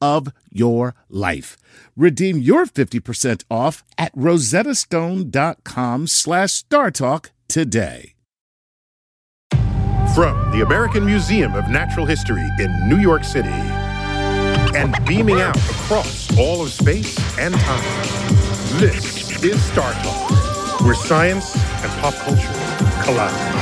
of your life. Redeem your 50% off at rosettastone.com slash startalk today. From the American Museum of Natural History in New York City and beaming out across all of space and time, this is Star Talk, where science and pop culture collide.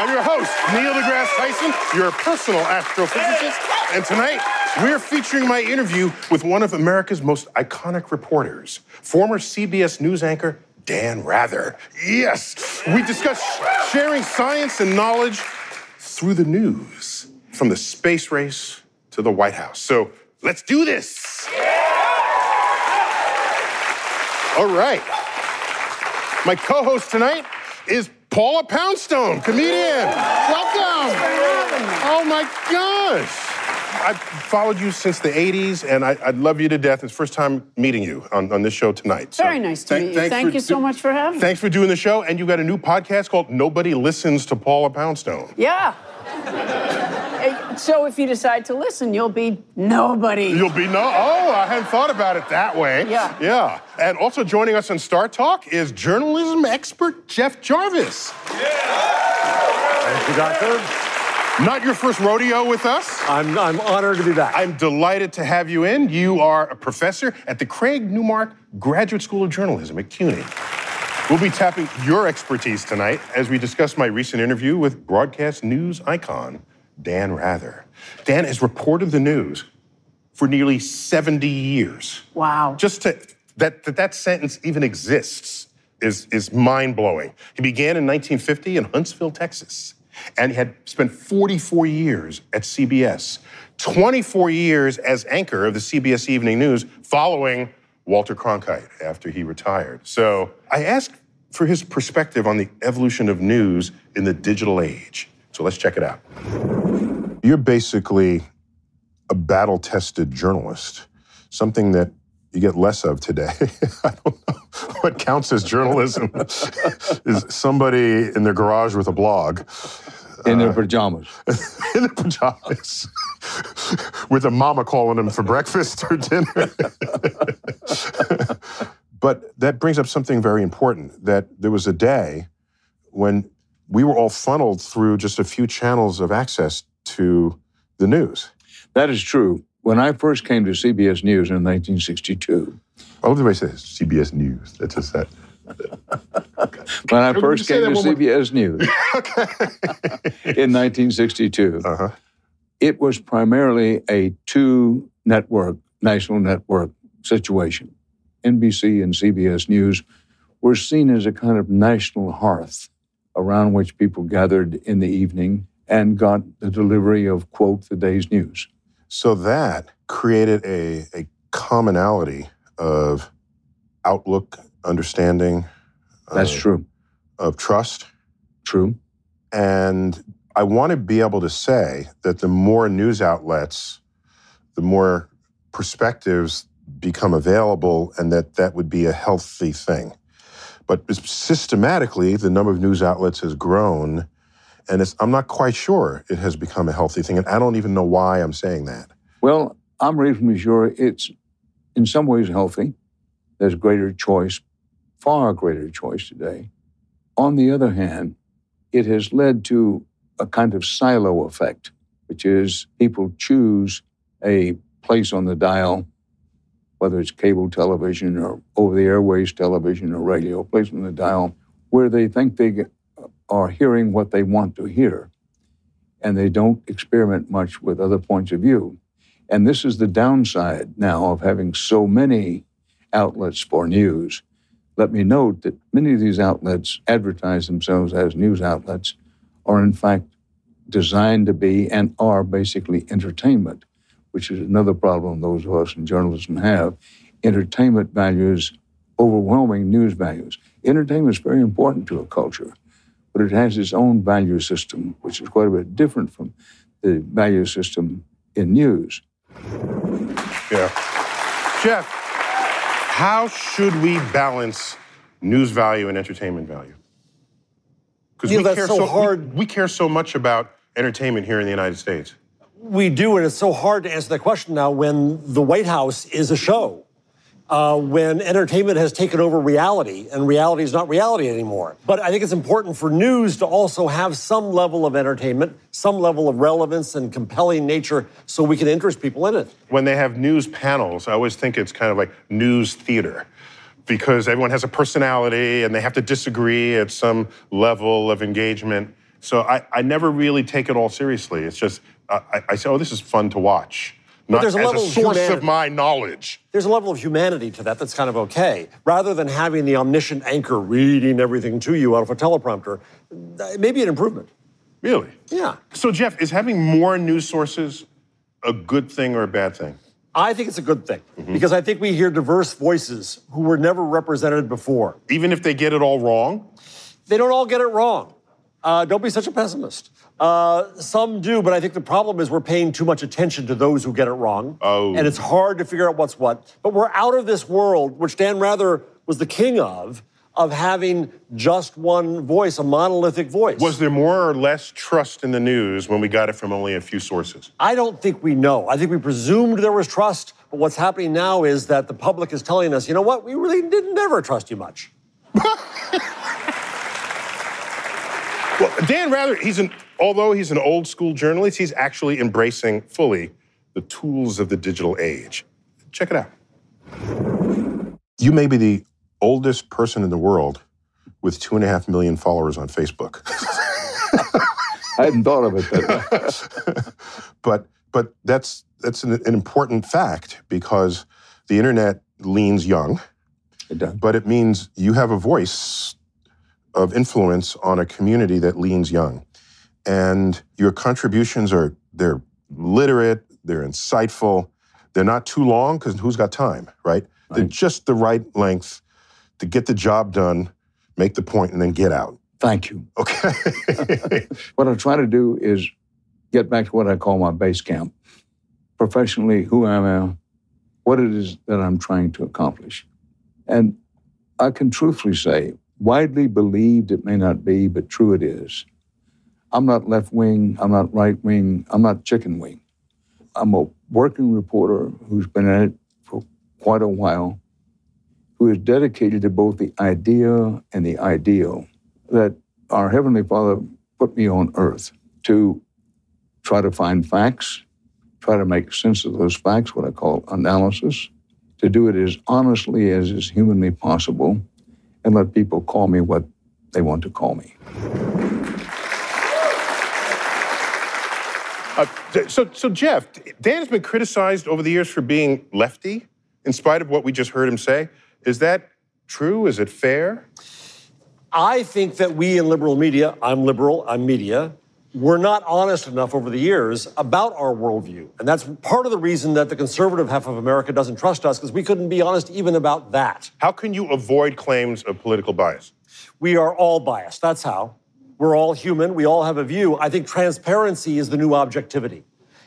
I'm your host, Neil deGrasse Tyson, your personal astrophysicist. And tonight, we're featuring my interview with one of America's most iconic reporters, former CBS News anchor Dan Rather. Yes, we discuss sharing science and knowledge through the news, from the space race to the White House. So let's do this. All right. My co host tonight is Paula Poundstone, comedian. Welcome. Oh my gosh. I've followed you since the 80s, and I, I love you to death. It's first time meeting you on, on this show tonight. So Very nice to th- meet you. Thank you so much for having me. Thanks for doing the show, and you've got a new podcast called Nobody Listens to Paula Poundstone. Yeah. so if you decide to listen, you'll be nobody. You'll be no. Oh, I hadn't thought about it that way. Yeah. Yeah. And also joining us on Star Talk is journalism expert Jeff Jarvis. Yeah. Thank you, Doctor. Not your first rodeo with us. I'm, I'm honored to be back. I'm delighted to have you in. You are a professor at the Craig Newmark Graduate School of Journalism at CUNY. We'll be tapping your expertise tonight as we discuss my recent interview with broadcast news icon Dan Rather. Dan has reported the news for nearly 70 years. Wow. Just to, that, that that sentence even exists is, is mind blowing. He began in 1950 in Huntsville, Texas and he had spent 44 years at CBS, 24 years as anchor of the CBS Evening News following Walter Cronkite after he retired. So I asked for his perspective on the evolution of news in the digital age. So let's check it out. You're basically a battle tested journalist, something that you get less of today. I don't know what counts as journalism. is somebody in their garage with a blog. In their uh, pajamas. in their pajamas. with a mama calling them for breakfast or dinner. but that brings up something very important that there was a day when we were all funneled through just a few channels of access to the news. That is true. When I first came to CBS News in 1962, I love the way say CBS News. That's just that. When I first came to CBS News in 1962, uh-huh. it was primarily a two network, national network situation. NBC and CBS News were seen as a kind of national hearth around which people gathered in the evening and got the delivery of, quote, the day's news. So that created a, a commonality of outlook, understanding. That's true. Of trust. True. And I want to be able to say that the more news outlets, the more perspectives become available and that that would be a healthy thing. But systematically, the number of news outlets has grown, and I'm not quite sure it has become a healthy thing. And I don't even know why I'm saying that. Well, I'm reasonably sure it's in some ways healthy. There's greater choice, far greater choice today. On the other hand, it has led to a kind of silo effect, which is people choose a place on the dial whether it's cable television or over the airways television or radio, place on the dial, where they think they are hearing what they want to hear. And they don't experiment much with other points of view. And this is the downside now of having so many outlets for news. Let me note that many of these outlets advertise themselves as news outlets, are in fact designed to be and are basically entertainment which is another problem those of us in journalism have. Entertainment values overwhelming news values. Entertainment is very important to a culture, but it has its own value system, which is quite a bit different from the value system in news. Yeah. Jeff, how should we balance news value and entertainment value? Because we, care so, so hard. We, we care so much about entertainment here in the United States. We do, and it's so hard to answer that question now when the White House is a show. Uh, when entertainment has taken over reality and reality is not reality anymore. But I think it's important for news to also have some level of entertainment, some level of relevance and compelling nature so we can interest people in it. When they have news panels, I always think it's kind of like news theater because everyone has a personality and they have to disagree at some level of engagement. So I, I never really take it all seriously. It's just I, I say, oh, this is fun to watch. Not there's a as a source of, of, my knowledge. There's a level of humanity to that that's kind of okay. Rather than having the omniscient anchor reading everything to you out of a teleprompter, maybe an improvement. Really? Yeah. So, Jeff, is having more news sources a good thing or a bad thing? I think it's a good thing mm-hmm. because I think we hear diverse voices who were never represented before. Even if they get it all wrong? They don't all get it wrong. Uh, don't be such a pessimist. Uh, some do, but I think the problem is we're paying too much attention to those who get it wrong. Oh. And it's hard to figure out what's what. But we're out of this world, which Dan Rather was the king of, of having just one voice, a monolithic voice. Was there more or less trust in the news when we got it from only a few sources? I don't think we know. I think we presumed there was trust, but what's happening now is that the public is telling us, you know what, we really didn't ever trust you much. Well, Dan Rather, he's an although he's an old school journalist, he's actually embracing fully the tools of the digital age. Check it out. You may be the oldest person in the world with two and a half million followers on Facebook. I hadn't thought of it that but but that's that's an, an, important fact because the internet leans young. It does. But it means you have a voice of influence on a community that leans young. And your contributions are they're literate, they're insightful, they're not too long because who's got time, right? right? They're just the right length to get the job done, make the point, and then get out. Thank you. Okay. what I try to do is get back to what I call my base camp. Professionally, who I am, what it is that I'm trying to accomplish. And I can truthfully say widely believed it may not be, but true it is. I'm not left wing, I'm not right wing, I'm not chicken wing. I'm a working reporter who's been at it for quite a while, who is dedicated to both the idea and the ideal that our Heavenly Father put me on earth to try to find facts, try to make sense of those facts, what I call analysis, to do it as honestly as is humanly possible, and let people call me what they want to call me. Uh, so, so Jeff, Dan has been criticized over the years for being lefty, in spite of what we just heard him say. Is that true? Is it fair? I think that we in liberal media, I'm liberal, I'm media, we're not honest enough over the years about our worldview. And that's part of the reason that the conservative half of America doesn't trust us, because we couldn't be honest even about that. How can you avoid claims of political bias? We are all biased. That's how. We're all human. We all have a view. I think transparency is the new objectivity.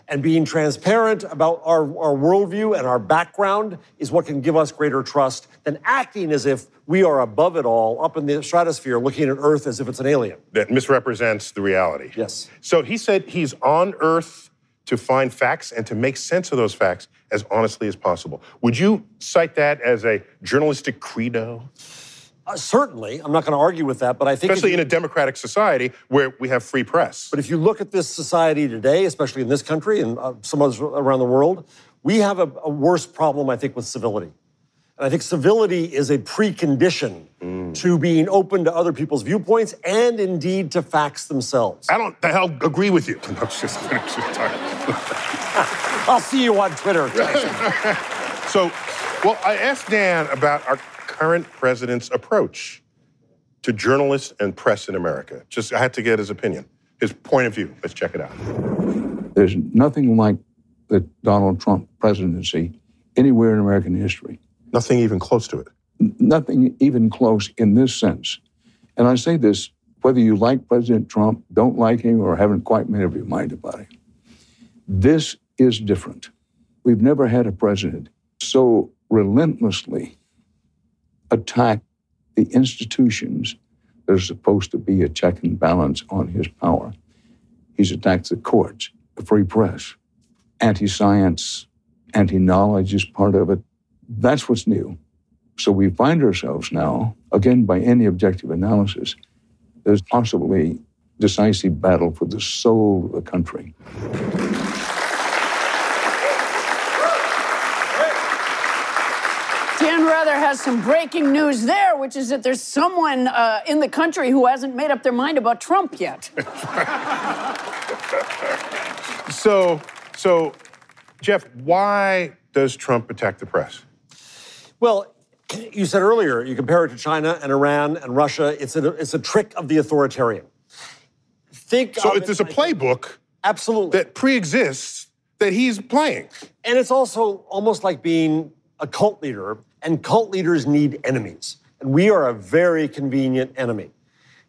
And being transparent about our, our worldview and our background is what can give us greater trust than acting as if we are above it all, up in the stratosphere, looking at Earth as if it's an alien. That misrepresents the reality. Yes. So he said he's on Earth to find facts and to make sense of those facts as honestly as possible. Would you cite that as a journalistic credo? Uh, certainly, I'm not going to argue with that, but I think especially you, in a democratic society where we have free press. But if you look at this society today, especially in this country and uh, some others around the world, we have a, a, worse problem, I think, with civility. And I think civility is a precondition mm. to being open to other people's viewpoints and indeed to facts themselves. I don't the hell agree with you. No, just, I'll see you on Twitter. so, well, I asked Dan about our current president's approach to journalists and press in America. Just, I had to get his opinion, his point of view. Let's check it out. There's nothing like the Donald Trump presidency anywhere in American history. Nothing even close to it. Nothing even close in this sense. And I say this whether you like President Trump, don't like him, or haven't quite made up your mind about him. This is different. We've never had a president so relentlessly attack the institutions that are supposed to be a check and balance on his power. He's attacked the courts, the free press, anti science, anti knowledge is part of it. That's what's new. So we find ourselves now, again, by any objective analysis, there's possibly decisive battle for the soul of the country. Rather has some breaking news there, which is that there's someone uh, in the country who hasn't made up their mind about Trump yet. so, so, Jeff, why does Trump attack the press? Well, you said earlier, you compare it to China and Iran and Russia. It's a, it's a trick of the authoritarian. Think so. It, there's a playbook, absolutely, that pre-exists that he's playing, and it's also almost like being a cult leader and cult leaders need enemies. And we are a very convenient enemy.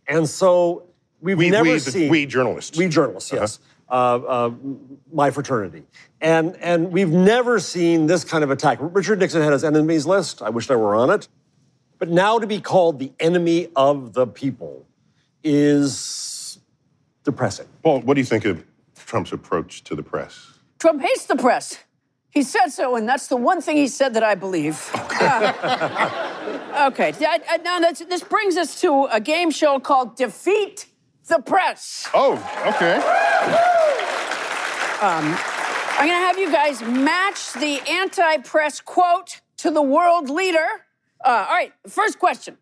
And so we've we, never we, seen. We journalists. We journalists, uh-huh. yes. Uh, uh, my fraternity. And, and we've never seen this kind of attack. Richard Nixon had his enemies list. I wish I were on it. But now to be called the enemy of the people is depressing. Paul, what do you think of Trump's approach to the press? Trump hates the press. He said so, and that's the one thing he said that I believe. Uh, okay, now this brings us to a game show called Defeat the Press. Oh, okay. Um, I'm going to have you guys match the anti press quote to the world leader. Uh, all right, first question.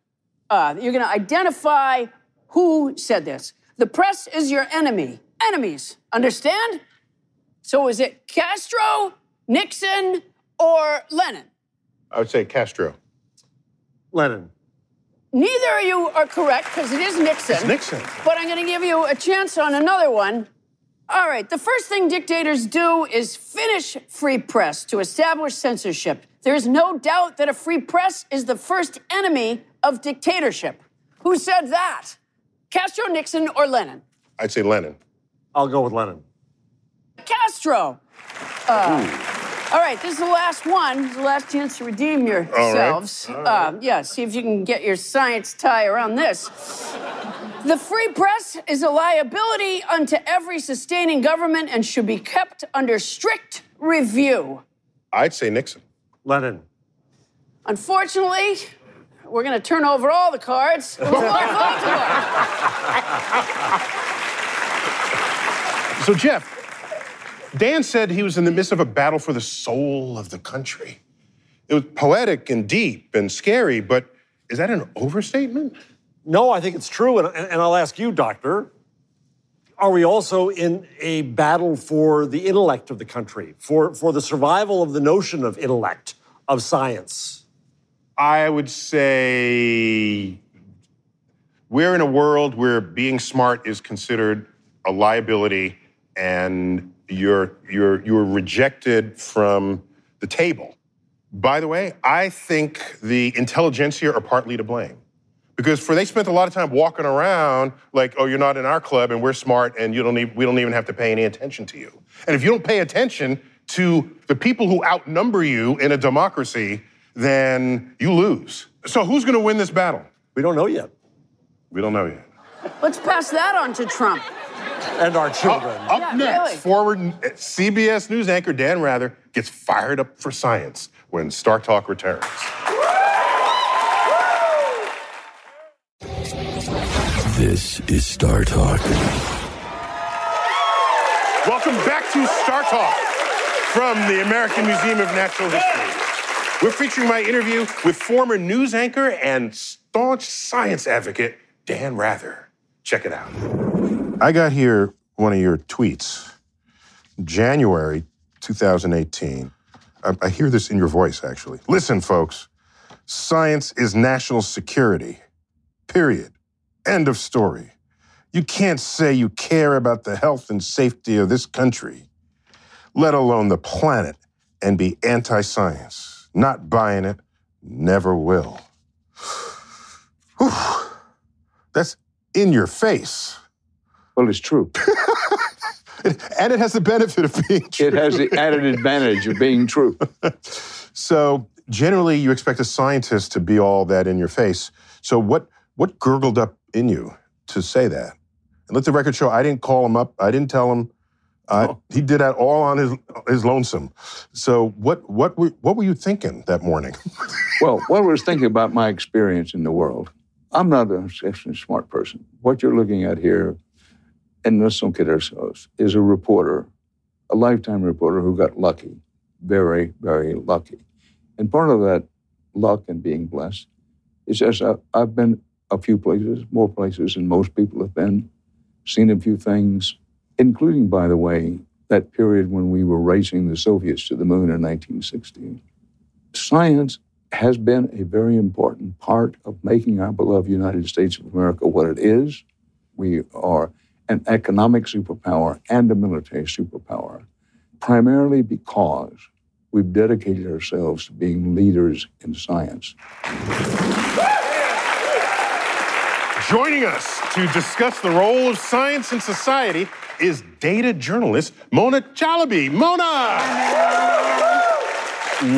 Uh, you're going to identify who said this. The press is your enemy. Enemies, understand? So is it Castro, Nixon or Lenin? I would say Castro. Lenin. Neither of you are correct because it is Nixon. It's Nixon. But I'm going to give you a chance on another one. All right, the first thing dictators do is finish free press to establish censorship. There is no doubt that a free press is the first enemy of dictatorship. Who said that? Castro, Nixon, or Lenin? I'd say Lenin. I'll go with Lenin. Castro. Uh, all right, this is the last one. This is the last chance to redeem yourselves. All right. All right. Uh, yeah, see if you can get your science tie around this. The free press is a liability unto every sustaining government and should be kept under strict review. I'd say Nixon. Lenin. Unfortunately, we're going to turn over all the cards. so, Jeff, Dan said he was in the midst of a battle for the soul of the country. It was poetic and deep and scary, but is that an overstatement? No, I think it's true. And, and I'll ask you, Doctor, are we also in a battle for the intellect of the country, for, for the survival of the notion of intellect, of science? I would say we're in a world where being smart is considered a liability and you're, you're, you're rejected from the table. By the way, I think the intelligentsia are partly to blame because for they spent a lot of time walking around like, oh, you're not in our club and we're smart and you don't even, we don't even have to pay any attention to you. And if you don't pay attention to the people who outnumber you in a democracy, then you lose. So who's going to win this battle? We don't know yet. We don't know yet. Let's pass that on to Trump. And our children. Uh, up Yeah, next, really. forward CBS News anchor Dan Rather gets fired up for science when Star Talk returns. This is Star Talk. Welcome back to Star Talk from the American Museum of Natural History. We're featuring my interview with former news anchor and staunch science advocate Dan Rather. Check it out. I got here one of your tweets, January 2018. I, I hear this in your voice, actually. Listen, folks, science is national security, period. End of story. You can't say you care about the health and safety of this country, let alone the planet, and be anti science. Not buying it, never will. Whew. That's in your face. Well, it's true. And it has the benefit of being true. It has the added advantage of being true. So generally, you expect a scientist to be all that in your face. So what what gurgled up in you to say that? And let the record show, I didn't call him up. I didn't tell him. Uh, Oh. He did that all on his his lonesome. So what what were, what were you thinking that morning? Well, what I was thinking about my experience in the world, I'm not an exceptionally smart person. What you're looking at here, and let's don't kid ourselves, uh, is a reporter, a lifetime reporter who got lucky, very, very lucky. And part of that luck and being blessed is I- I've been a few places, more places than most people have been, seen a few things, including, by the way, that period when we were racing the Soviets to the moon in 1960. Science has been a very important part of making our beloved United States of America what it is. We are an economic superpower and a military superpower, primarily because we've dedicated ourselves to being leaders in science. Joining us to discuss the role of science in society is data journalist Mona Chalabi. Mona!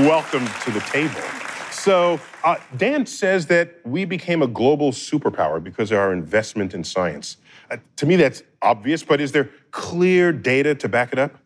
Welcome to the table. So, uh, Dan says that we became a global superpower because of our investment in science. Uh, to me, that's obvious, but is there clear data to back it up?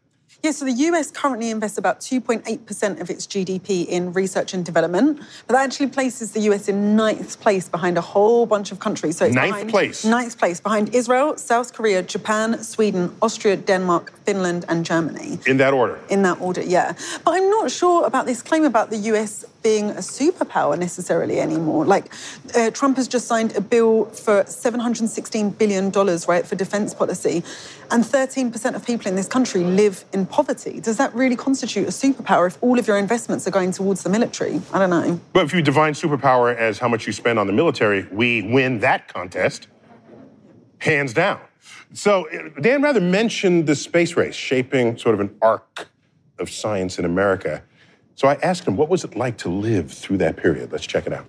Yeah, so the US currently invests about 2.8% of its GDP in research and development, but that actually places the US in ninth place behind a whole bunch of countries. So it's Ninth behind, place? Ninth place behind Israel, South Korea, Japan, Sweden, Austria, Denmark, Finland, and Germany. In that order. In that order, yeah. But I'm not sure about this claim about the US being a superpower necessarily anymore. Like, uh, Trump has just signed a bill for $716 billion, right, for defense policy, and 13% of people in this country live in poverty. Does that really constitute a superpower if all of your investments are going towards the military? I don't know. But if you define superpower as how much you spend on the military, we win that contest, hands down. So uh, Dan Rather mentioned the space race shaping sort of an arc of science in America. So I asked him, what was it like to live through that period? Let's check it out.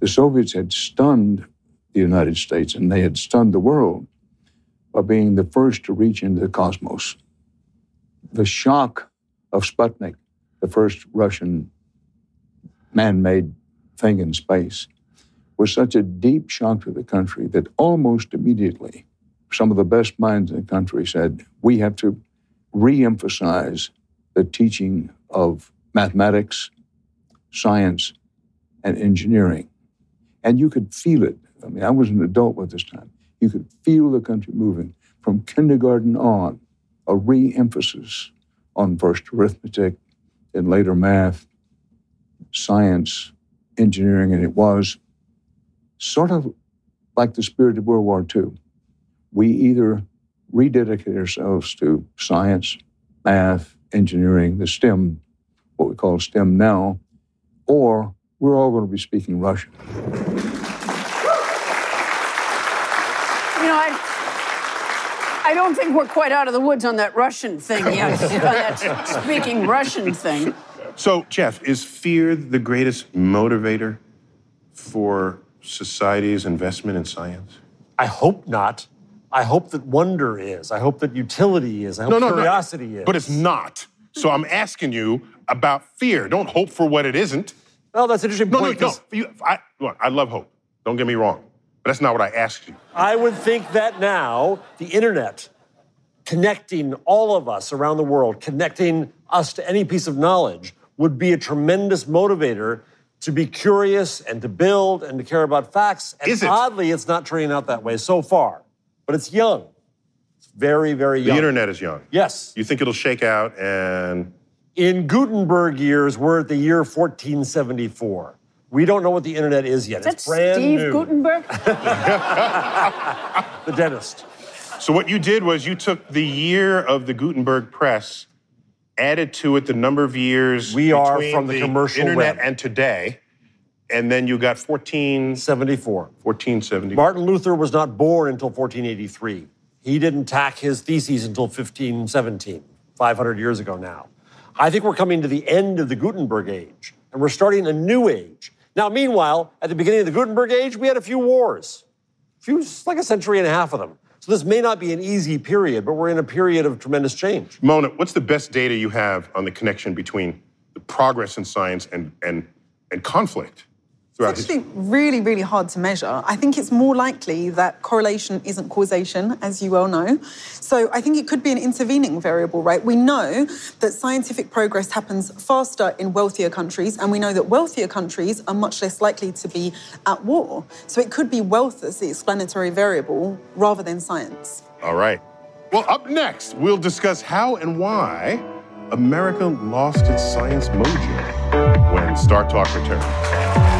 The Soviets had stunned the United States and they had stunned the world by being the first to reach into the cosmos. The shock of Sputnik, the first Russian man made thing in space, was such a deep shock to the country that almost immediately some of the best minds in the country said, we have to re emphasize the teaching of mathematics, science, and engineering. And you could feel it. I mean, I was an adult at this time. You could feel the country moving from kindergarten on, a re emphasis on first arithmetic and later math, science, engineering, and it was sort of like the spirit of World War II. We either rededicate ourselves to science, math, engineering, the STEM, what we call STEM now, or we're all going to be speaking Russian. You know, I, I don't think we're quite out of the woods on that Russian thing yet, on that speaking Russian thing. So, Jeff, is fear the greatest motivator for society's investment in science? I hope not. I hope that wonder is. I hope that utility is. I hope no, no, curiosity no. is. But it's not. So I'm asking you about fear. Don't hope for what it isn't. Well, that's an interesting point. No, no, no. You, I, look, I love hope. Don't get me wrong. But that's not what I asked you. I would think that now the internet connecting all of us around the world, connecting us to any piece of knowledge, would be a tremendous motivator to be curious and to build and to care about facts. And Is it? oddly, it's not turning out that way so far, but it's young. It's very, very young. The internet is young. Yes. You think it'll shake out and. In Gutenberg years, we're at the year 1474. We don't know what the internet is yet. Is that it's brand Steve new. Gutenberg? the dentist. So what you did was you took the year of the Gutenberg press, added to it the number of years we are from the, the commercial internet web. and today, and then you got 1474. 1474. Martin Luther was not born until 1483. He didn't tack his theses until 1517, 500 years ago now. I think we're coming to the end of the Gutenberg age, and we're starting a new age. Now, meanwhile, at the beginning of the Gutenberg age, we had a few wars, a few, like a century and a half of them. So this may not be an easy period, but we're in a period of tremendous change. Mona, what's the best data you have on the connection between the progress in science and, and, and conflict? It's actually really, really hard to measure. I think it's more likely that correlation isn't causation, as you well know. So I think it could be an intervening variable, right? We know that scientific progress happens faster in wealthier countries, and we know that wealthier countries are much less likely to be at war. So it could be wealth as the explanatory variable rather than science. All right. Well, up next, we'll discuss how and why America lost its science mojo when Star Talk returns.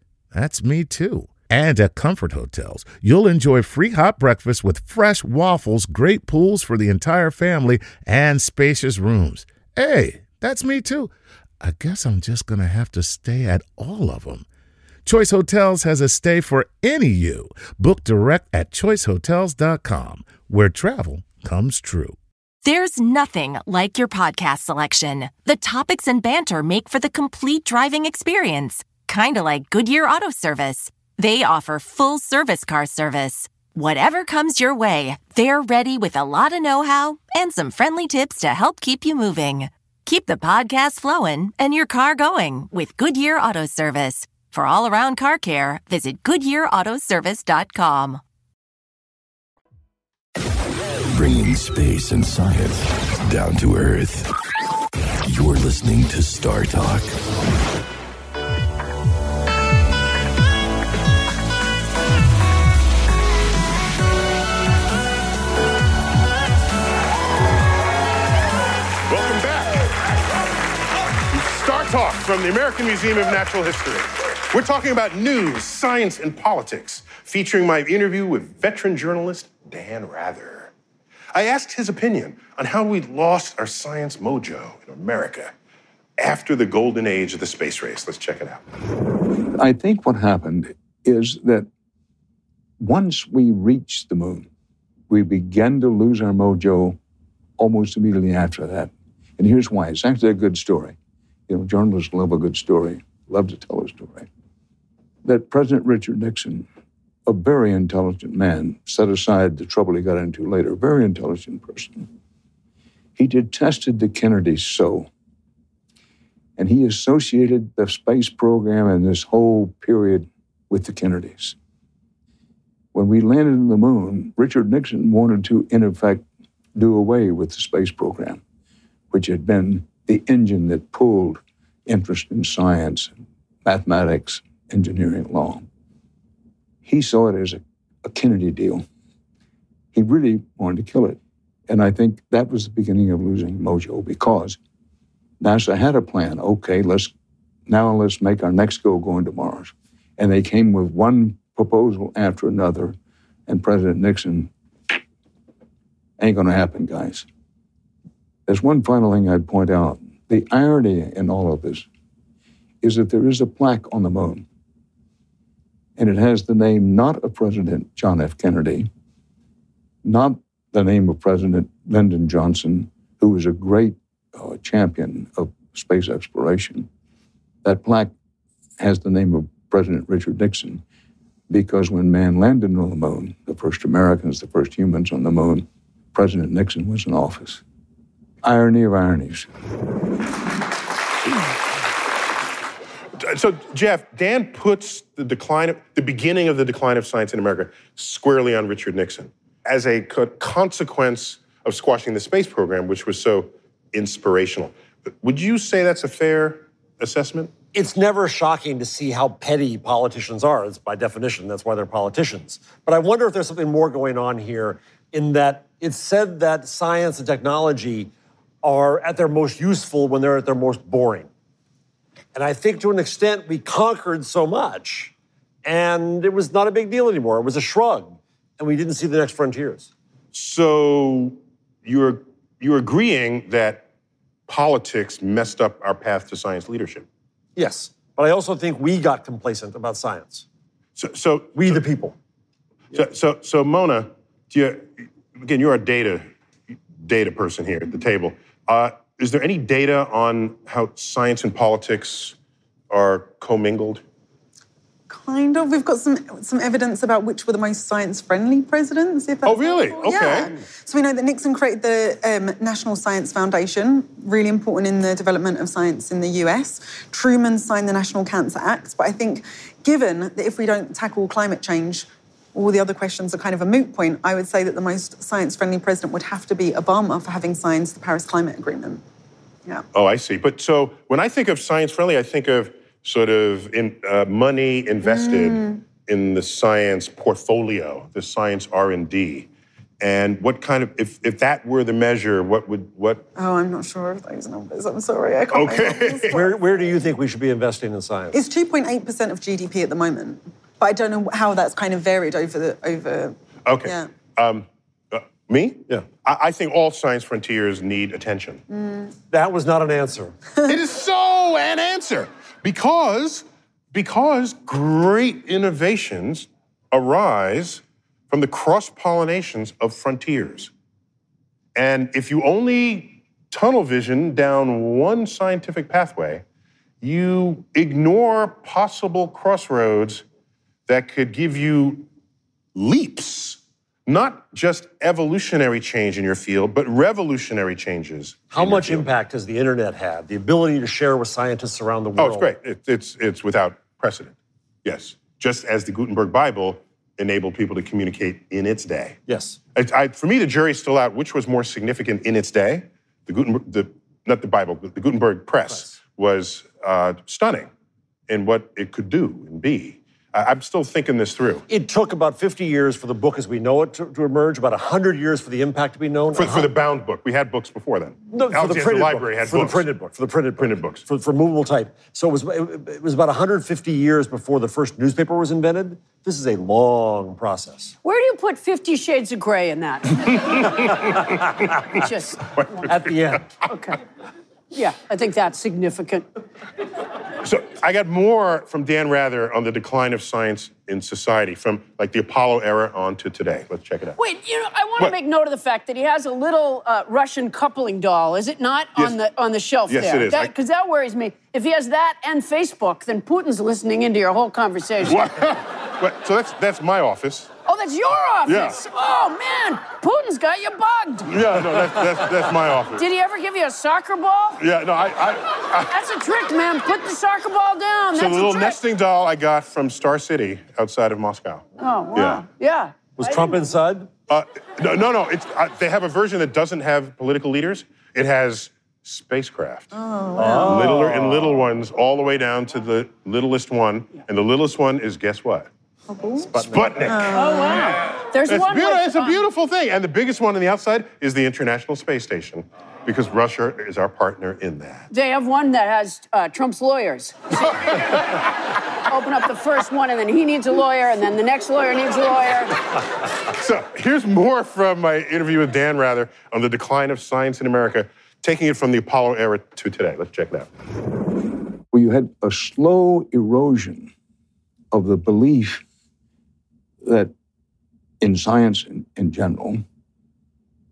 That's me too. And at Comfort Hotels, you'll enjoy free hot breakfast with fresh waffles, great pools for the entire family, and spacious rooms. Hey, that's me too. I guess I'm just going to have to stay at all of them. Choice Hotels has a stay for any you. Book direct at choicehotels.com, where travel comes true. There's nothing like your podcast selection. The topics and banter make for the complete driving experience, kind of like Goodyear Auto Service. They offer full service car service. Whatever comes your way, they're ready with a lot of know how and some friendly tips to help keep you moving. Keep the podcast flowing and your car going with Goodyear Auto Service. For all around car care, visit GoodyearAutoservice.com bringing space and science down to Earth. You're listening to Star Talk. Talk from the American Museum of Natural History. We're talking about news, science, and politics, featuring my interview with veteran journalist Dan Rather. I asked his opinion on how we lost our science mojo in America after the golden age of the space race. Let's check it out. I think what happened is that once we reached the moon, we began to lose our mojo almost immediately after that. And here's why. It's actually a good story. You know, journalists love a good story, love to tell a story. That President Richard Nixon, a very intelligent man, set aside the trouble he got into later, very intelligent person. He detested the Kennedys so. And he associated the space program and this whole period with the Kennedys. When we landed on the moon, Richard Nixon wanted to, in effect, do away with the space program, which had been the engine that pulled interest in science, mathematics, engineering along. He saw it as a, a Kennedy deal. He really wanted to kill it. And I think that was the beginning of losing mojo because NASA had a plan. Okay, let's now let's make our next goal going to Mars. And they came with one proposal after another, and President Nixon ain't to happen, guys. There's one final thing I'd point out. The irony in all of this is that there is a plaque on the moon, and it has the name not of President John F. Kennedy, not the name of President Lyndon Johnson, who was a great uh, champion of space exploration. That plaque has the name of President Richard Nixon because when man landed on the moon, the first Americans, the first humans on the moon, President Nixon was in office. Irony of ironies. So, Jeff, Dan puts the decline, of, the beginning of the decline of science in America squarely on Richard Nixon as a co- consequence of squashing the space program, which was so inspirational. Would you say that's a fair assessment? It's never shocking to see how petty politicians are. It's by definition, that's why they're politicians. But I wonder if there's something more going on here in that it's said that science and technology are at their most useful when they're at their most boring. And I think to an extent we conquered so much and it was not a big deal anymore. It was a shrug and we didn't see the next frontiers. So you're you're agreeing that politics messed up our path to science leadership. Yes, but I also think we got complacent about science. So, so we so, the people. So, so, so Mona, you, again, you're a data data person here at the table. Uh, is there any data on how science and politics are commingled? Kind of. We've got some some evidence about which were the most science-friendly presidents. If oh, really? Helpful. Okay. Yeah. So we know that Nixon created the um, National Science Foundation, really important in the development of science in the U.S. Truman signed the National Cancer Act, but I think, given that if we don't tackle climate change, all the other questions are kind of a moot point. I would say that the most science-friendly president would have to be Obama for having signed the Paris Climate Agreement. Yeah. Oh, I see. But so when I think of science-friendly, I think of sort of in, uh, money invested mm. in the science portfolio, the science R and D, and what kind of if if that were the measure, what would what? Oh, I'm not sure of those numbers. I'm sorry, I can't. Okay. where where do you think we should be investing in science? It's 2.8 percent of GDP at the moment, but I don't know how that's kind of varied over the over. Okay. Yeah. Um, uh, me? Yeah. I, I, think all science frontiers need attention. Mm. That was not an answer. it is so an answer. Because, because great innovations arise from the cross pollinations of frontiers. And if you only tunnel vision down one scientific pathway, you ignore possible crossroads that could give you leaps, not just evolutionary change in your field, but revolutionary changes. How much impact has the internet had? The ability to share with scientists around the world? Oh, it's great. It, it's, it's without precedent. Yes. Just as the Gutenberg Bible enabled people to communicate in its day. Yes. I, I, for me, the jury's still out which was more significant in its day. The Gutenberg, the, not the Bible, but the Gutenberg press, press. was uh, stunning in what it could do and be. I'm still thinking this through. It took about 50 years for the book as we know it to, to emerge, about 100 years for the impact to be known. For, for, the uh-huh. bound book. We had books before then. No, for the printed library book. had for books. the printed book. For the printed, printed books. For, for movable type. So it was, it, it was about 150 years before the first newspaper was invented. This is a long process. Where do you put Fifty Shades of Grey in that? Just at the end. Okay. Yeah, I think that's significant. So I got more from Dan Rather on the decline of science in society from like the Apollo era on to today. Let's check it out. Wait, you know, I want to make note of the fact that he has a little uh, Russian coupling doll, is it not, on the on the shelf Yes, there? it is. Because that worries me. If he has that and Facebook, then Putin's listening into your whole conversation. What? So that's that's my office. Oh, that's your office. Yeah. Oh man, Putin's got you bugged. Yeah, no, that's that's, that's my office. Did he ever give you a soccer ball? Yeah, no, I, I, That's a trick, man. Put the soccer ball down. So That's the little a trick. nesting doll I got from Star City outside of Moscow. Oh wow. Yeah. Yeah. Was I Trump didn't- inside? Uh, no, no, no. It's uh, they have a version that doesn't have political leaders. It has spacecraft. Oh, Littler and little ones, all the way down to the littlest one, and the littlest one is guess what? Sputnik. Oh wow. There's It's, one. beautiful, it's a beautiful thing, and the biggest one on the outside is the International Space Station, because Russia is our partner in that. They have one that has uh, Trump's lawyers. Open up the first one, and then he needs a lawyer, and then the next lawyer needs a lawyer. So here's more from my interview with Dan Rather on the decline of science in America, taking it from the Apollo era to today. Let's check it out. Well, you had a slow erosion of the belief that in science in, in general,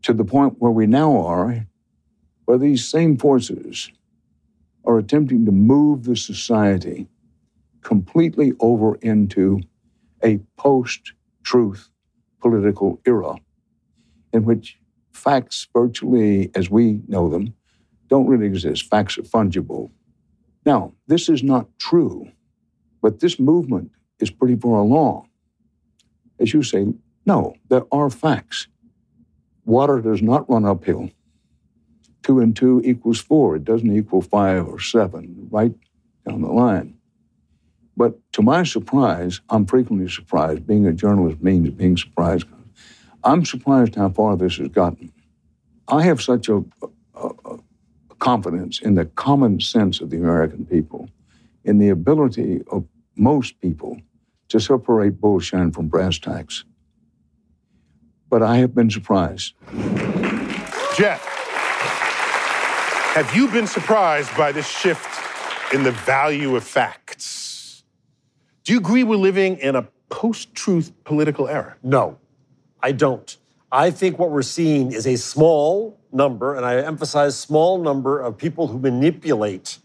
to the point where we now are, where these same forces are attempting to move the society completely over into a post truth political era in which facts, virtually as we know them, don't really exist. Facts are fungible. Now, this is not true, but this movement is pretty far along. As you say, no, there are facts. Water does not run uphill. Two and two equals four. It doesn't equal five or seven, right down the line. But to my surprise, I'm frequently surprised. Being a journalist means being surprised. I'm surprised how far this has gotten. I have such a, a, a confidence in the common sense of the American people, in the ability of most people to separate bullshine from brass tacks. But I have been surprised. Jeff, have you been surprised by this shift in the value of facts? Do you agree we're living in a post truth political era? No, I don't. I think what we're seeing is a small number, and I emphasize small number of people who manipulate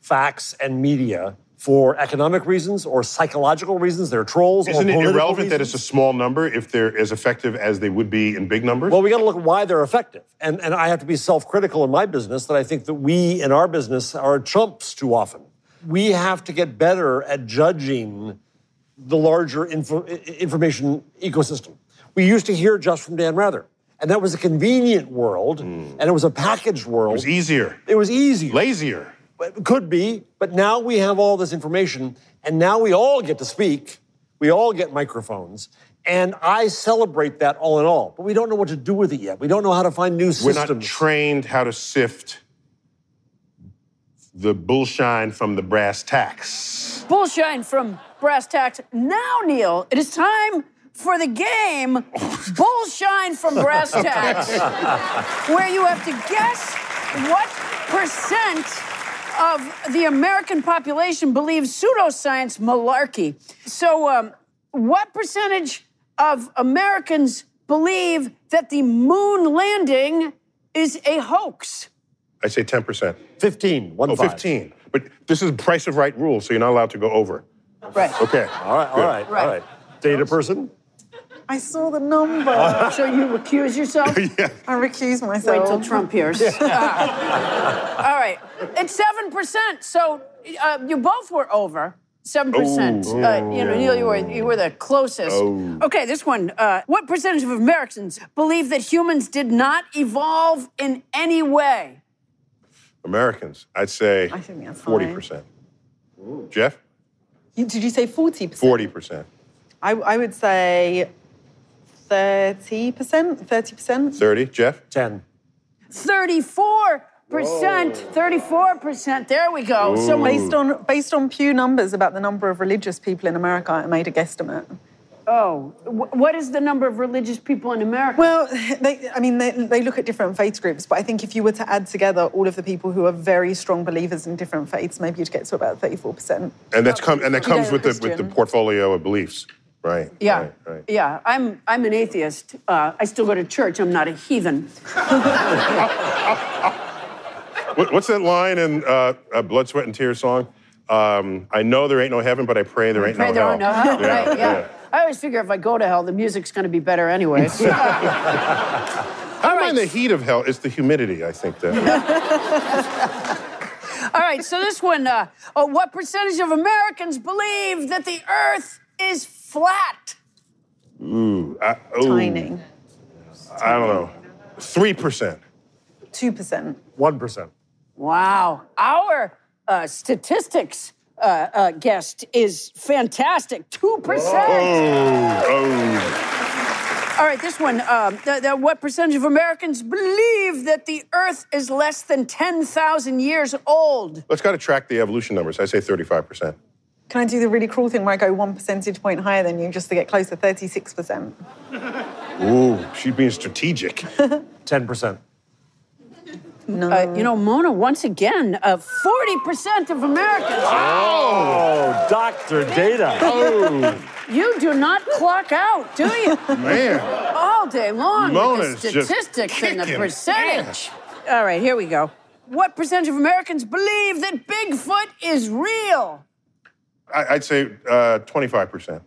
facts and media for economic reasons or psychological reasons. They're trolls. or Isn't it irrelevant that it's a small number if they're as effective as they would be in big numbers? Well, we got to look at why they're effective. And, and I have to be self critical in my business that I think that we in our business are chumps too often. We have to get better at judging the larger info, information ecosystem. We used to hear just from Dan Rather, and that was a convenient world, hmm. and it was a packaged world. It was easier, It was easier. lazier. It could be, but now we have all this information, and now we all get to speak. We all get microphones, and I celebrate that all in all. But we don't know what to do with it yet. We don't know how to find new systems. We're systems. not trained how to sift the bullshine from the brass tacks. Bullshine from brass tacks. Now, Neil, it is time for the game Bullshine from Brass Tacks, where you have to guess what percent of the American population believes pseudoscience malarkey. So, um, what percentage of Americans believe that the moon landing is a hoax? I say 10%. 15, one Oh, five. 15. But this is price of right rule, so you're not allowed to go over. Right. Okay. All right, all Good. right, Right. all right. Data person? I saw the number. So you recuse yourself? I recuse myself. Wait till Trump hears. All right, it's seven percent. So uh, you both were over seven percent. Oh. Uh, you know, Neil, you were you were the closest. Okay, this one. Uh, what percentage of Americans believe that humans did not evolve in any way? Americans, I'd say I think 40%. Jeff? You- Did you say 40%? 40%. I, I would say 30%, 30%. 30. Jeff? 10. Thirty-four percent. Thirty-four percent. There we go. Someone Based on, based on Pew numbers about the number of religious people in America, I made a guesstimate. Oh, what is the number of religious people in America? Well, they, I mean, they, they, look at different faith groups, but I think if you were to add together all of the people who are very strong believers in different faiths, maybe you'd get to about thirty-four percent. And that's come, and that comes with the with the portfolio of beliefs, right? Yeah, right, right. yeah. I'm I'm an atheist. Uh, I still go to church. I'm not a heathen. What's that line in uh, a Blood, Sweat, and Tears song? Um, I know there ain't no heaven, but I pray there ain't pray no there hell. no hell. yeah, right, yeah. yeah. I always figure if I go to hell, the music's going to be better anyway. I don't mind the heat of hell. It's the humidity, I think. That. All right, so this one uh, oh, what percentage of Americans believe that the earth is flat? Ooh. I, ooh. Tiny. I don't know. 3%. 2%. 1%. Wow. Our uh, statistics uh, uh, guest is fantastic. 2%. Oh, oh. All right, this one. Um, the, the, what percentage of Americans believe that the Earth is less than 10,000 years old? Let's got to track the evolution numbers. I say 35%. Can I do the really cruel thing where I go one percentage point higher than you just to get close to 36%? Ooh, she's being strategic. 10%. No. Uh, you know, Mona, once again, uh, 40% of Americans. Oh, Dr. Data. Oh. You do not clock out, do you? Man. All day long Mona's with the statistics and the percentage. All right, here we go. What percentage of Americans believe that Bigfoot is real? I, would say uh, 25%.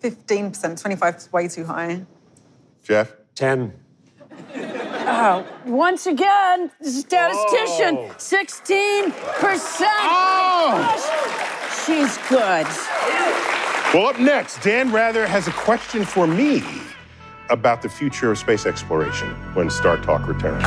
15%. 25 is way too high. Jeff? 10. Oh, once again, statistician, oh. 16%. Oh. She's good. Well, up next, Dan Rather has a question for me about the future of space exploration when Star Talk returns.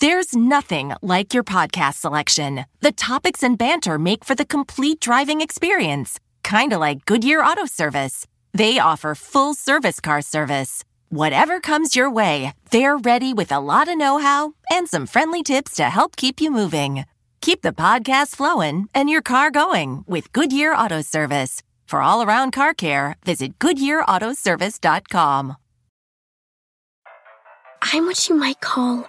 There's nothing like your podcast selection. The topics and banter make for the complete driving experience kind of like Goodyear Auto Service. They offer full service car service. Whatever comes your way, they're ready with a lot of know how and some friendly tips to help keep you moving. Keep the podcast flowing and your car going with Goodyear Auto Service. For all around car care, visit GoodyearAutoservice.com. I'm what you might call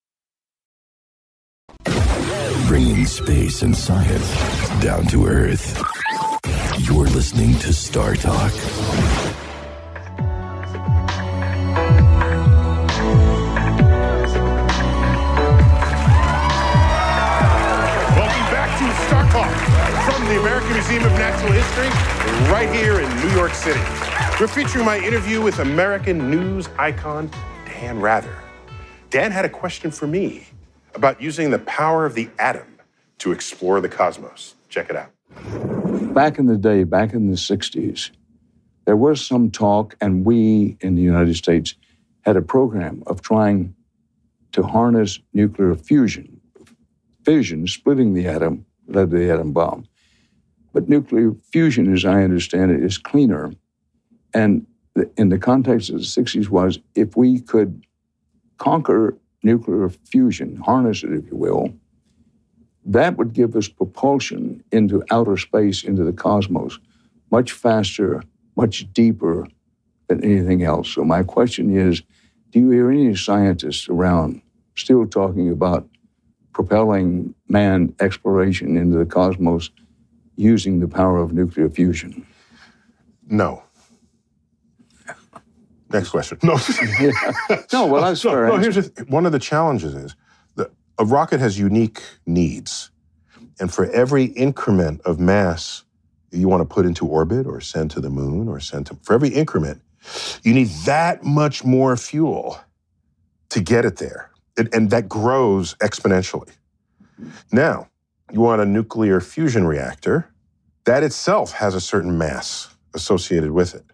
Bringing space and science down to Earth. You're listening to Star Talk. Welcome back to Star Talk from the American Museum of Natural History, right here in New York City. We're featuring my interview with American news icon Dan Rather. Dan had a question for me about using the power of the atom to explore the cosmos. Check it out. Back in the day, back in the 60s, there was some talk, and we in the United States had a program of trying to harness nuclear fusion. Fission, splitting the atom, led to the atom bomb. But nuclear fusion, as I understand it, is cleaner. And in the context of the 60s was if we could conquer nuclear fusion, harness it, if you will, that would give us propulsion into outer space, into the cosmos, much faster, much deeper than anything else. So, my question is do you hear any scientists around still talking about propelling manned exploration into the cosmos using the power of nuclear fusion? No. Next question. No. no, well, that's no, fair no, answer. here's th- one of the challenges is that a rocket has unique needs. And for every increment of mass you want to put into orbit or send to the moon or send to, for every increment, you need that much more fuel to get it there. It, and that grows exponentially. Now, you want a nuclear fusion reactor, that itself has a certain mass associated with it.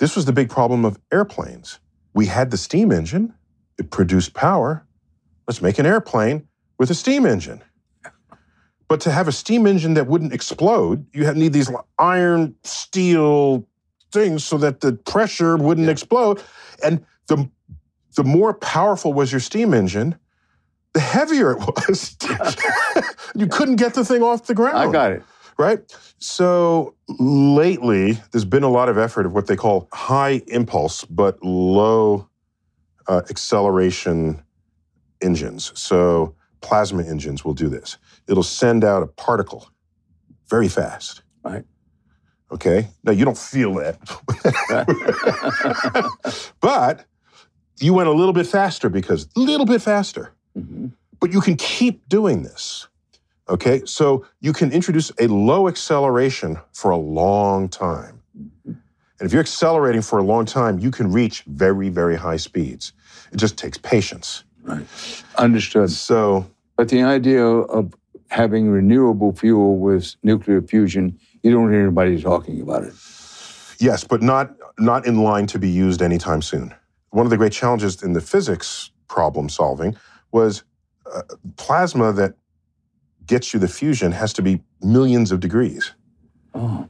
This was the big problem of airplanes. We had the steam engine, it produced power. Let's make an airplane with a steam engine. But to have a steam engine that wouldn't explode, you need these iron, steel things so that the pressure wouldn't explode. And the, the more powerful was your steam engine, the heavier it was. you couldn't get the thing off the ground. I got it. Right? So lately, there's been a lot of effort of what they call high impulse but low uh, acceleration engines. So plasma engines will do this. It'll send out a particle very fast. Right. Okay. Now you don't feel that. but you went a little bit faster because a little bit faster. But you can keep doing this. Okay. So you can introduce a low acceleration for a long time. And if you're accelerating for a long time, you can reach very, very high speeds. It just takes patience. Right. Understood. So, but the idea of having renewable fuel with nuclear fusion, you don't hear anybody talking about it. Yes, but not not in line to be used anytime soon. One of the great challenges in the physics problem solving was uh, plasma that gets you the fusion has to be millions of degrees. Oh.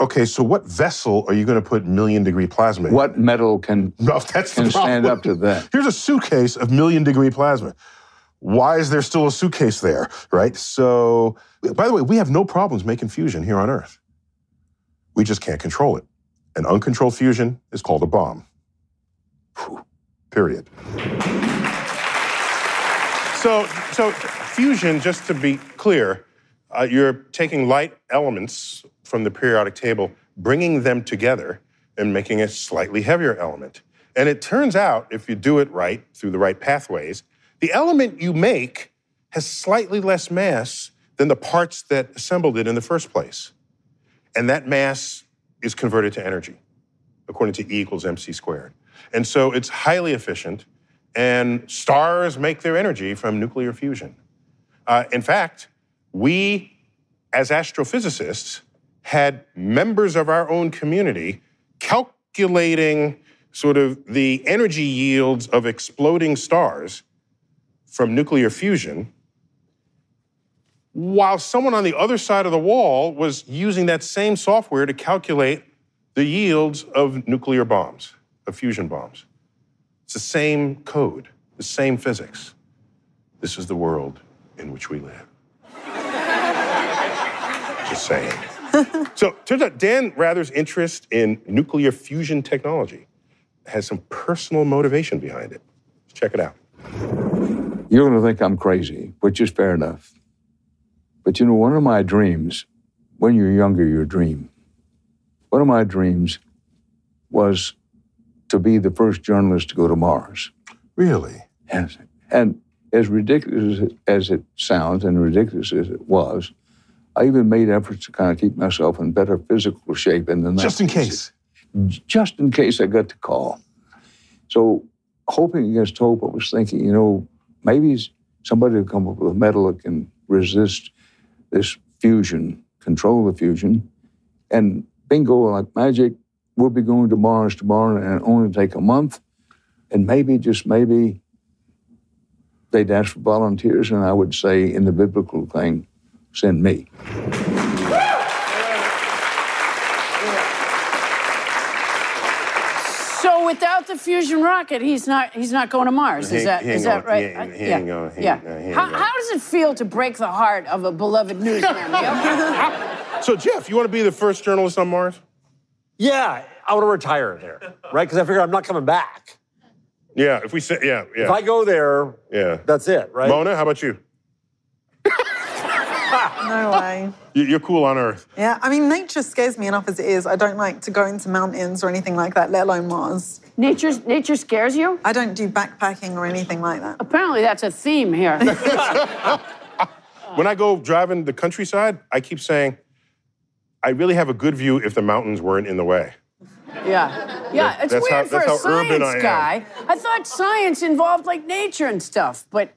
Okay, so what vessel are you going to put million degree plasma in? What metal can, no, that's can stand up to that? Here's a suitcase of million degree plasma. Why is there still a suitcase there, right? So, by the way, we have no problems making fusion here on Earth. We just can't control it. And uncontrolled fusion is called a bomb. Phew. Period. So, so fusion, just to be clear, uh, you're taking light elements from the periodic table, bringing them together, and making a slightly heavier element. And it turns out, if you do it right through the right pathways, the element you make has slightly less mass than the parts that assembled it in the first place. And that mass is converted to energy, according to E equals mc squared. And so it's highly efficient, and stars make their energy from nuclear fusion. Uh, in fact, we, as astrophysicists, had members of our own community calculating sort of the energy yields of exploding stars from nuclear fusion, while someone on the other side of the wall was using that same software to calculate the yields of nuclear bombs, of fusion bombs. It's the same code, the same physics. This is the world in which we live. Just saying. so, turns out Dan Rather's interest in nuclear fusion technology has some personal motivation behind it. Check it out. You're going to think I'm crazy, which is fair enough. But you know, one of my dreams, when you're younger, you dream. One of my dreams was to be the first journalist to go to Mars. Really? Yes. And as ridiculous as it sounds and ridiculous as it was, I even made efforts to kind of keep myself in better physical shape in the Just in case. Just in case I got the call. So, hoping against hope, I was thinking, you know, maybe somebody will come up with a metal that can resist this fusion, control the fusion, and bingo, like magic, we'll be going to Mars tomorrow and only take a month. And maybe, just maybe, they'd ask for volunteers, and I would say, in the biblical thing, send me. So without the fusion rocket, he's not he's not going to Mars. Is ain't- that he ain't is that going- right? he ain't- he ain't going- he yeah. ain't- no, he ain't how, how does it feel to break the heart of a beloved newsman? So, Jeff, you want to be the first journalist on Mars? Yeah, I want to retire there, right? Because I figure I'm not coming back. Yeah, if we say, yeah, yeah. If I go there, yeah, that's it, right? Mona, how about you? no way. You- You're cool on Earth. Yeah, I mean, nature scares me enough as it is. I don't like to go into mountains or anything like that, let alone Mars. Nature's, nature scares you? I don't do backpacking or anything like that. Apparently, that's a theme here. When I go driving the countryside, I keep saying, I really have a good view if the mountains weren't in the way. Yeah. Yeah, it's That's weird how- for a science I guy. I thought science involved like nature and stuff, but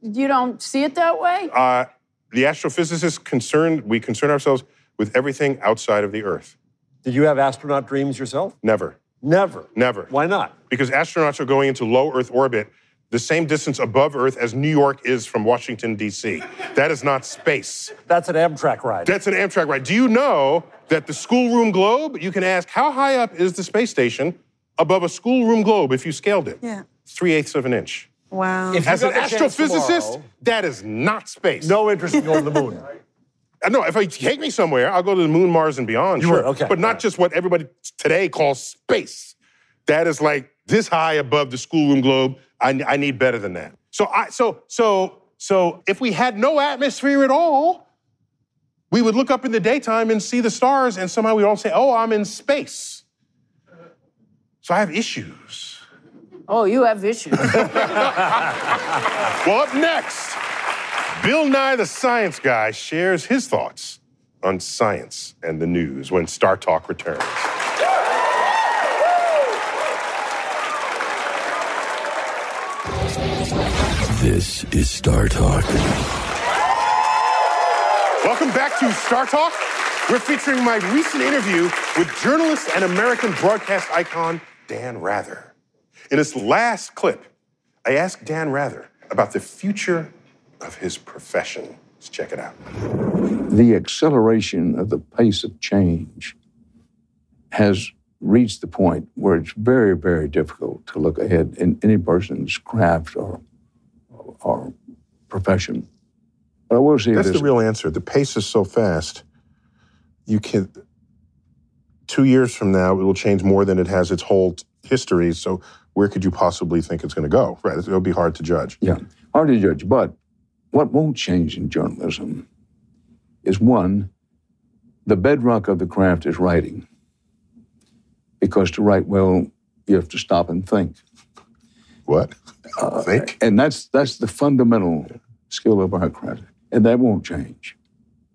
you don't see it that way? Uh, the astrophysicists concerned, we concern ourselves with everything outside of the Earth. Did you have astronaut dreams yourself? Never. Never. Never. Why not? Because astronauts are going into low Earth orbit the same distance above Earth as New York is from Washington, D.C. That is not space. That's an Amtrak ride. That's an Amtrak ride. Do you know that the schoolroom globe, you can ask, how high up is the space station above a schoolroom globe if you scaled it? Yeah. Three eighths of an inch. Wow. If As an got the chance astrophysicist, tomorrow- that is not space. No interest in going to the moon. No, if I take me somewhere, I'll go to the moon, Mars, and beyond. You sure. would, okay. But not just what everybody today calls space. That is like this high above the schoolroom globe. I, I need better than that. So I so so so if we had no atmosphere at all, we would look up in the daytime and see the stars, and somehow we'd all say, "Oh, I'm in space." So I have issues. Oh, you have issues. Well, up next, Bill Nye the Science Guy shares his thoughts on science and the news when Star Talk returns. This is Star Talk. Back to Star Talk. We're featuring my recent interview with journalist and American broadcast icon Dan Rather. In this last clip, I asked Dan Rather about the future of his profession. Let's check it out. the acceleration of the pace of change has reached the point where it's very, very difficult to look ahead in any person's craft or, or profession. But I will say That's this. the real answer. The pace is so fast. You can. Two years from now, it will change more than it has its whole history. So, where could you possibly think it's going to go? Right, it'll be hard to judge. Yeah, hard to judge. But what won't change in journalism is one, the bedrock of the craft is writing. Because to write well, you have to stop and think. What? Uh, think? And that's that's the fundamental skill of our craft. And that won't change.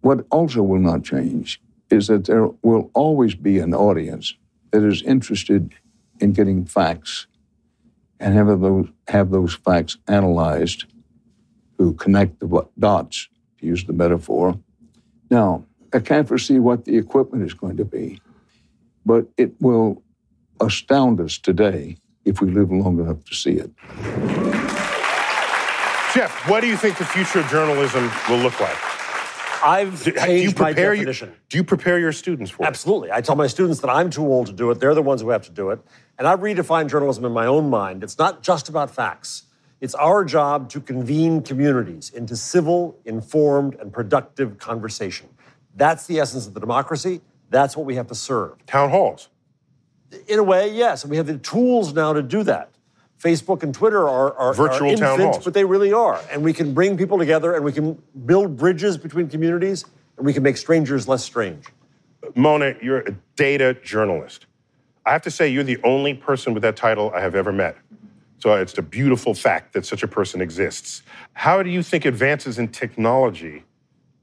What also will not change is that there will always be an audience that is interested in getting facts and have those have those facts analyzed to connect the dots, to use the metaphor. Now, I can't foresee what the equipment is going to be, but it will astound us today if we live long enough to see it. Jeff, what do you think the future of journalism will look like? I've Do, do you my prepare your, do you prepare your students for it? Absolutely. I tell my students that I'm too old to do it. They're the ones who have to do it. And I've redefined journalism in my own mind. It's not just about facts. It's our job to convene communities into civil, informed, and productive conversation. That's the essence of the democracy. That's what we have to serve. Town halls. In a way, yes. And we have the tools now to do that. Facebook and Twitter are, are, Virtual are town halls. but they really are. And we can bring people together and we can build bridges between communities and we can make strangers less strange. Mona, you're a data journalist. I have to say, you're the only person with that title I have ever met. So it's a beautiful fact that such a person exists. How do you think advances in technology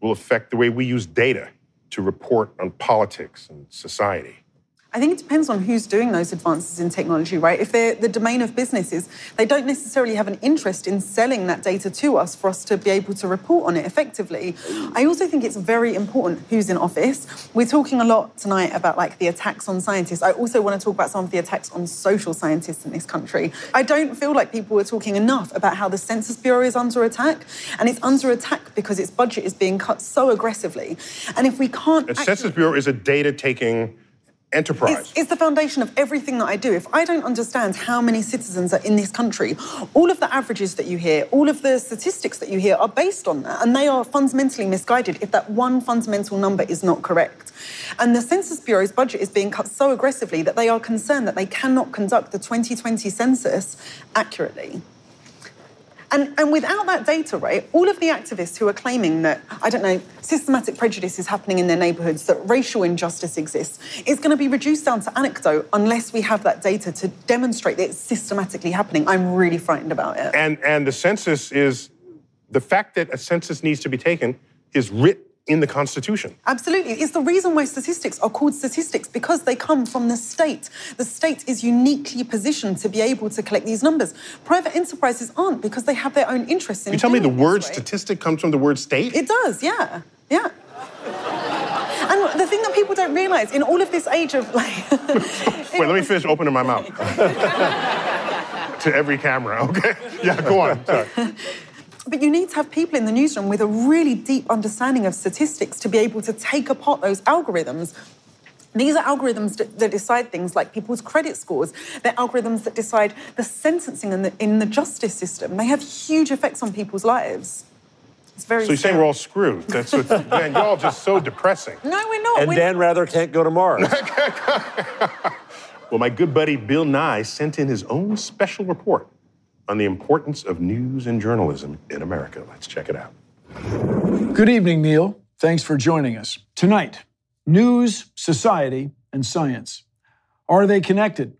will affect the way we use data to report on politics and society? I think it depends on who's doing those advances in technology, right? If they're the domain of businesses, they don't necessarily have an interest in selling that data to us for us to be able to report on it effectively. I also think it's very important who's in office. We're talking a lot tonight about like the attacks on scientists. I also want to talk about some of the attacks on social scientists in this country. I don't feel like people are talking enough about how the Census Bureau is under attack, and it's under attack because its budget is being cut so aggressively. And if we can't The actually- Census Bureau is a data taking enterprise. It's, it's, the foundation of everything that I do. If I don't understand how many citizens are in this country, all of the averages that you hear, all of the statistics that you hear are based on that, and they are fundamentally misguided if that one fundamental number is not correct. And the Census Bureau's budget is being cut so aggressively that they are concerned that they cannot conduct the 2020 census accurately. And, and without that data, right, all of the activists who are claiming that, I don't know, systematic prejudice is happening in their neighbourhoods, that racial injustice exists, is going to be reduced down to anecdote unless we have that data to demonstrate that it's systematically happening. I'm really frightened about it. And, and the census is the fact that a census needs to be taken is writ in the Constitution. Absolutely. It's the reason why statistics are called statistics because they come from the state. The state is uniquely positioned to be able to collect these numbers. Private enterprises aren't because they have their own interests in You tell me the word statistic comes from the word state? It does, yeah. Yeah. And the thing that people don't realize in all of this age of like. Wait, let me finish opening my mouth. to every camera, okay? Yeah, go on. Sorry. But you need to have people in the newsroom with a really deep understanding of statistics to be able to take apart those algorithms. These are algorithms that, decide things like people's credit scores. They're algorithms that decide the sentencing in the, in the justice system. They have huge effects on people's lives. It's very. So you're saying we're all screwed? That's what. man, you're all just so depressing. No, we're not. And we're Dan Rather can't go to Mars. well, my good buddy Bill Nye sent in his own special report on the importance of news and journalism in America. Let's check it out. Good evening, Neil. Thanks for joining us. Tonight, news, society, and science. Are they connected?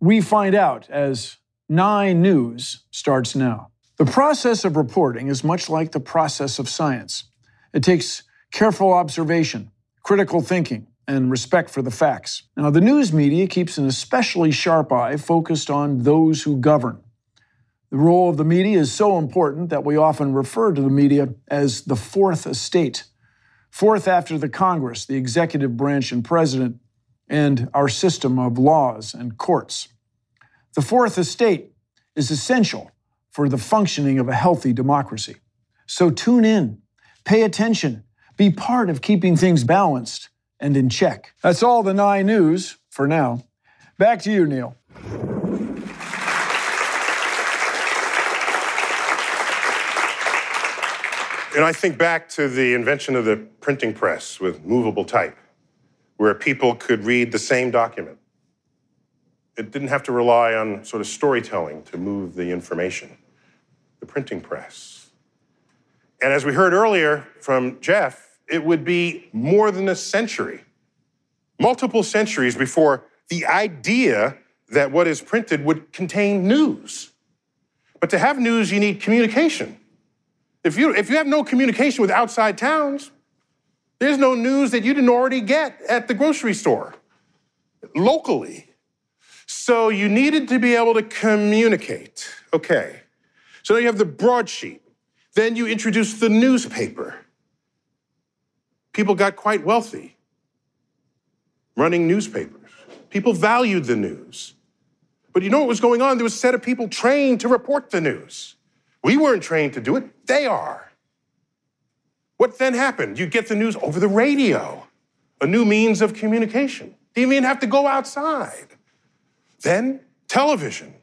We find out as Nye News starts now. The process of reporting is much like the process of science. It takes careful observation, critical thinking, and respect for the facts. Now, the news media keeps an especially sharp eye focused on those who govern the role of the media is so important that we often refer to the media as the fourth estate. Fourth after the Congress, the executive branch and president, and our system of laws and courts. The fourth estate is essential for the functioning of a healthy democracy. So tune in, pay attention, be part of keeping things balanced and in check. That's all the Nye News for now. Back to you, Neil. And I think back to the invention of the printing press with movable type, where people could read the same document. It didn't have to rely on sort of storytelling to move the information. The printing press. And as we heard earlier from Jeff, it would be more than a century, multiple centuries before the idea that what is printed would contain news. But to have news, you need communication. If you, if you have no communication with outside towns, there's no news that you didn't already get at the grocery store locally. So you needed to be able to communicate. Okay. So now you have the broadsheet. Then you introduce the newspaper. People got quite wealthy running newspapers. People valued the news. But you know what was going on? There was a set of people trained to report the news. We weren't trained to do it, they are. What then happened? You get the news over the radio, a new means of communication. Didn't even have to go outside. Then television.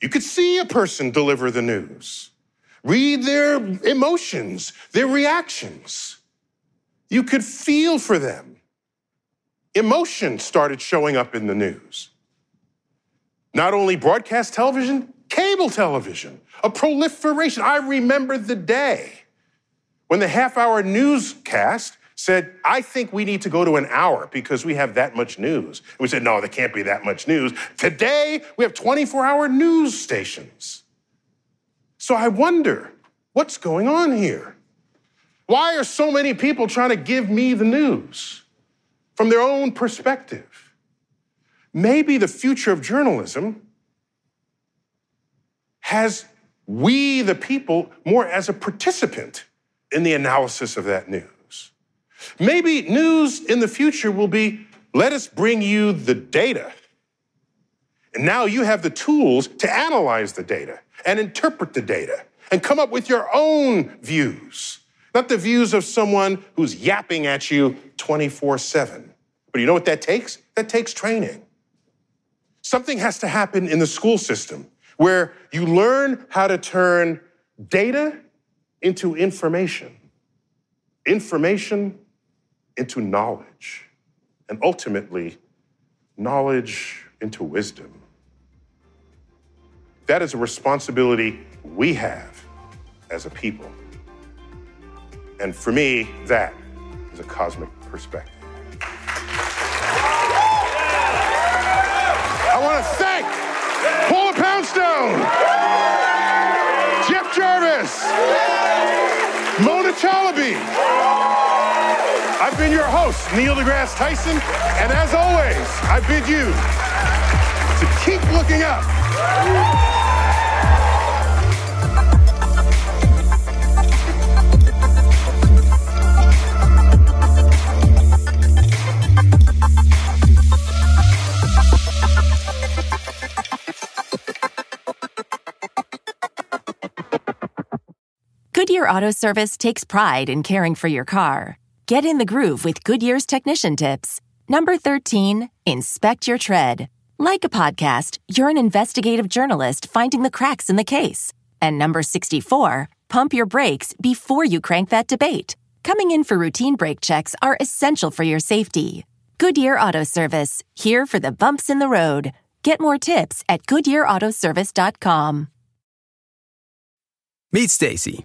You could see a person deliver the news, read their emotions, their reactions. You could feel for them. Emotion started showing up in the news. Not only broadcast television, cable television, a proliferation. I remember the day when the half hour newscast said, I think we need to go to an hour because we have that much news. And we said, no, there can't be that much news. Today, we have 24 hour news stations. So I wonder, what's going on here? Why are so many people trying to give me the news from their own perspective? Maybe the future of journalism has we, the people, more as a participant in the analysis of that news. Maybe news in the future will be let us bring you the data. And now you have the tools to analyze the data and interpret the data and come up with your own views, not the views of someone who's yapping at you 24 7. But you know what that takes? That takes training. Something has to happen in the school system where you learn how to turn data into information, information into knowledge, and ultimately, knowledge into wisdom. That is a responsibility we have as a people. And for me, that is a cosmic perspective. I want to thank Poundstone, Jeff Jarvis, Mona Chalabi. I've been your host, Neil deGrasse Tyson, and as always, I bid you to keep looking up. Goodyear Auto Service takes pride in caring for your car. Get in the groove with Goodyear's technician tips. Number 13, inspect your tread. Like a podcast, you're an investigative journalist finding the cracks in the case. And number 64, pump your brakes before you crank that debate. Coming in for routine brake checks are essential for your safety. Goodyear Auto Service, here for the bumps in the road. Get more tips at goodyearautoservice.com. Meet Stacy.